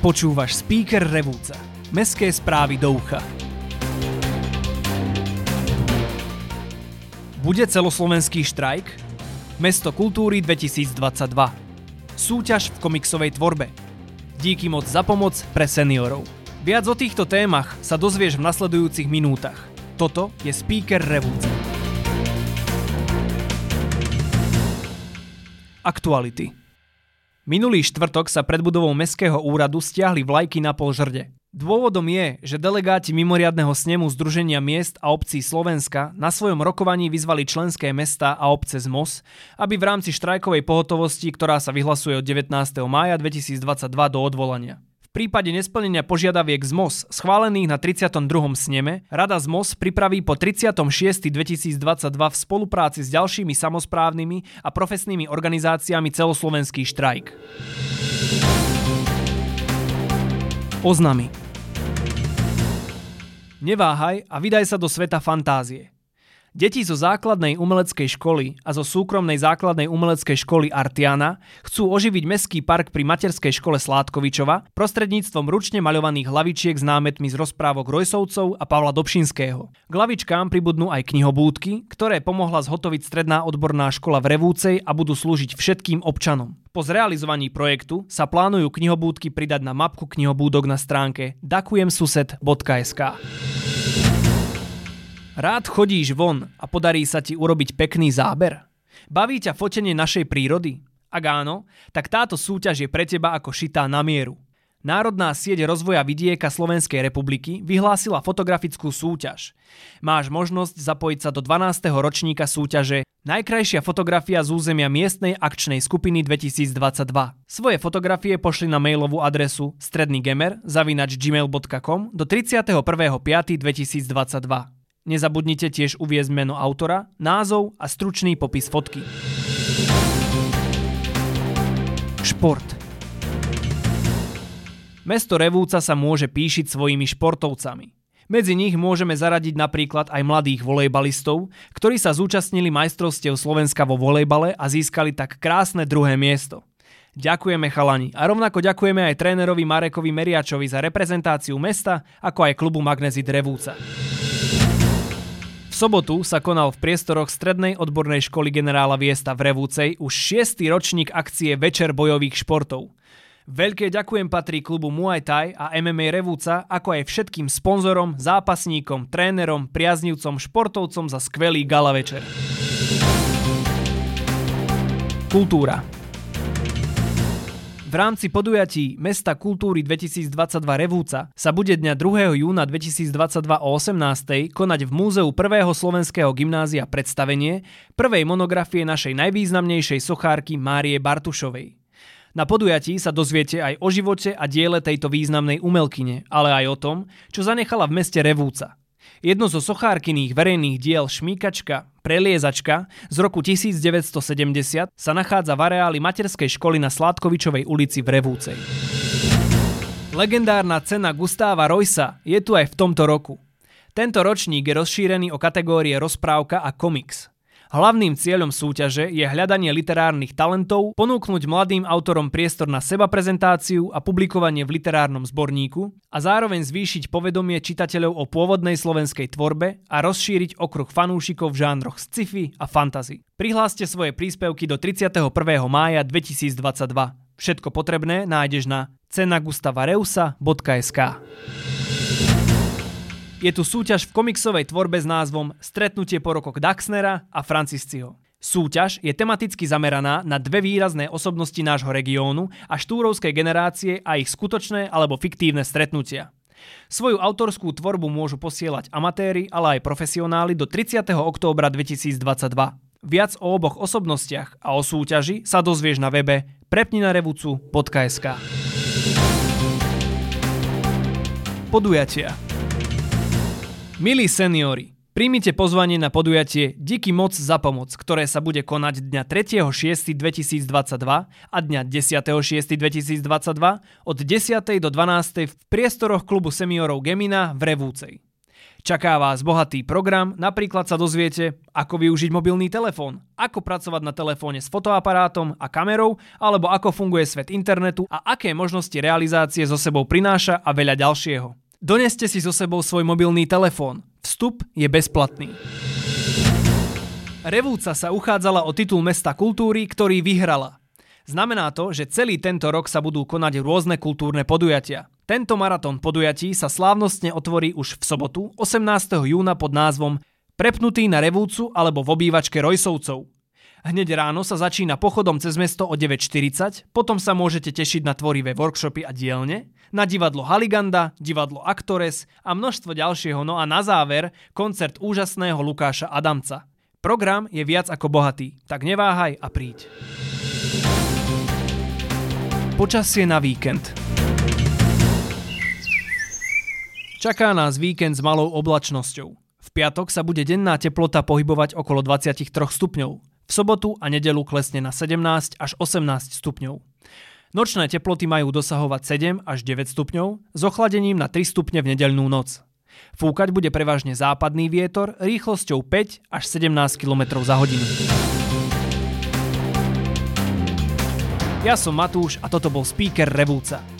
Počúvaš Speaker Revúca. Mestské správy do ucha. Bude celoslovenský štrajk? Mesto kultúry 2022. Súťaž v komiksovej tvorbe. Díky moc za pomoc pre seniorov. Viac o týchto témach sa dozvieš v nasledujúcich minútach. Toto je Speaker Revúca. Aktuality. Minulý štvrtok sa pred budovou Mestského úradu stiahli vlajky na pol. Dôvodom je, že delegáti mimoriadného snemu Združenia miest a obcí Slovenska na svojom rokovaní vyzvali členské mesta a obce z MOS, aby v rámci štrajkovej pohotovosti, ktorá sa vyhlasuje od 19. mája 2022 do odvolania. Prípade nesplnenia požiadaviek z MOS schválených na 32. sneme, Rada z MOS pripraví po 36.2022 v spolupráci s ďalšími samozprávnymi a profesnými organizáciami celoslovenský štrajk. Oznamy Neváhaj a vydaj sa do sveta fantázie. Deti zo základnej umeleckej školy a zo súkromnej základnej umeleckej školy Artiana chcú oživiť mestský park pri materskej škole Sládkovičova prostredníctvom ručne maľovaných hlavičiek s námetmi z rozprávok Rojsovcov a Pavla Dobšinského. K hlavičkám pribudnú aj knihobúdky, ktoré pomohla zhotoviť stredná odborná škola v Revúcej a budú slúžiť všetkým občanom. Po zrealizovaní projektu sa plánujú knihobúdky pridať na mapku knihobúdok na stránke dakujemsused.sk. Rád chodíš von a podarí sa ti urobiť pekný záber? Baví ťa fotenie našej prírody? Ak áno, tak táto súťaž je pre teba ako šitá na mieru. Národná sieť rozvoja vidieka Slovenskej republiky vyhlásila fotografickú súťaž. Máš možnosť zapojiť sa do 12. ročníka súťaže Najkrajšia fotografia z územia miestnej akčnej skupiny 2022. Svoje fotografie pošli na mailovú adresu strednygemer zavinač gmail.com do 31.5.2022. Nezabudnite tiež uviezť meno autora, názov a stručný popis fotky. Šport Mesto Revúca sa môže píšiť svojimi športovcami. Medzi nich môžeme zaradiť napríklad aj mladých volejbalistov, ktorí sa zúčastnili majstrovstiev Slovenska vo volejbale a získali tak krásne druhé miesto. Ďakujeme chalani a rovnako ďakujeme aj trénerovi Marekovi Meriačovi za reprezentáciu mesta, ako aj klubu Magnezit Revúca sobotu sa konal v priestoroch Strednej odbornej školy generála Viesta v Revúcej už šiestý ročník akcie Večer bojových športov. Veľké ďakujem patrí klubu Muay Thai a MMA Revúca, ako aj všetkým sponzorom, zápasníkom, trénerom, priaznivcom, športovcom za skvelý gala večer. Kultúra v rámci podujatí Mesta kultúry 2022 Revúca sa bude dňa 2. júna 2022 o 18. konať v Múzeu 1. slovenského gymnázia predstavenie prvej monografie našej najvýznamnejšej sochárky Márie Bartušovej. Na podujatí sa dozviete aj o živote a diele tejto významnej umelkyne, ale aj o tom, čo zanechala v meste Revúca. Jedno zo sochárkyných verejných diel Šmíkačka, preliezačka z roku 1970 sa nachádza v areáli materskej školy na Sládkovičovej ulici v Revúcej. Legendárna cena Gustáva Roysa je tu aj v tomto roku. Tento ročník je rozšírený o kategórie rozprávka a komiks. Hlavným cieľom súťaže je hľadanie literárnych talentov, ponúknuť mladým autorom priestor na seba prezentáciu a publikovanie v literárnom zborníku a zároveň zvýšiť povedomie čitateľov o pôvodnej slovenskej tvorbe a rozšíriť okruh fanúšikov v žánroch sci-fi a fantasy. Prihláste svoje príspevky do 31. mája 2022. Všetko potrebné nájdeš na cenagustavareusa.sk. Je tu súťaž v komiksovej tvorbe s názvom Stretnutie po rokoch Daxnera a Francisciho. Súťaž je tematicky zameraná na dve výrazné osobnosti nášho regiónu a štúrovskej generácie a ich skutočné alebo fiktívne stretnutia. Svoju autorskú tvorbu môžu posielať amatéri, ale aj profesionáli do 30. októbra 2022. Viac o oboch osobnostiach a o súťaži sa dozvieš na webe prepninarevucu.sk Podujatia Milí seniori, príjmite pozvanie na podujatie Díky moc za pomoc, ktoré sa bude konať dňa 3.6.2022 a dňa 10.6.2022 od 10. do 12. v priestoroch klubu seniorov Gemina v Revúcej. Čaká vás bohatý program, napríklad sa dozviete, ako využiť mobilný telefón, ako pracovať na telefóne s fotoaparátom a kamerou, alebo ako funguje svet internetu a aké možnosti realizácie so sebou prináša a veľa ďalšieho. Doneste si so sebou svoj mobilný telefón. Vstup je bezplatný. Revúca sa uchádzala o titul mesta kultúry, ktorý vyhrala. Znamená to, že celý tento rok sa budú konať rôzne kultúrne podujatia. Tento maratón podujatí sa slávnostne otvorí už v sobotu 18. júna pod názvom Prepnutý na Revúcu alebo v obývačke Rojsovcov. Hneď ráno sa začína pochodom cez mesto o 9.40, potom sa môžete tešiť na tvorivé workshopy a dielne, na divadlo Haliganda, divadlo Actores a množstvo ďalšieho, no a na záver koncert úžasného Lukáša Adamca. Program je viac ako bohatý, tak neváhaj a príď. Počasie na víkend. Čaká nás víkend s malou oblačnosťou. V piatok sa bude denná teplota pohybovať okolo 23 stupňov. V sobotu a nedelu klesne na 17 až 18 stupňov. Nočné teploty majú dosahovať 7 až 9 stupňov s ochladením na 3 stupne v nedeľnú noc. Fúkať bude prevažne západný vietor rýchlosťou 5 až 17 km za hodinu. Ja som Matúš a toto bol speaker Revúca.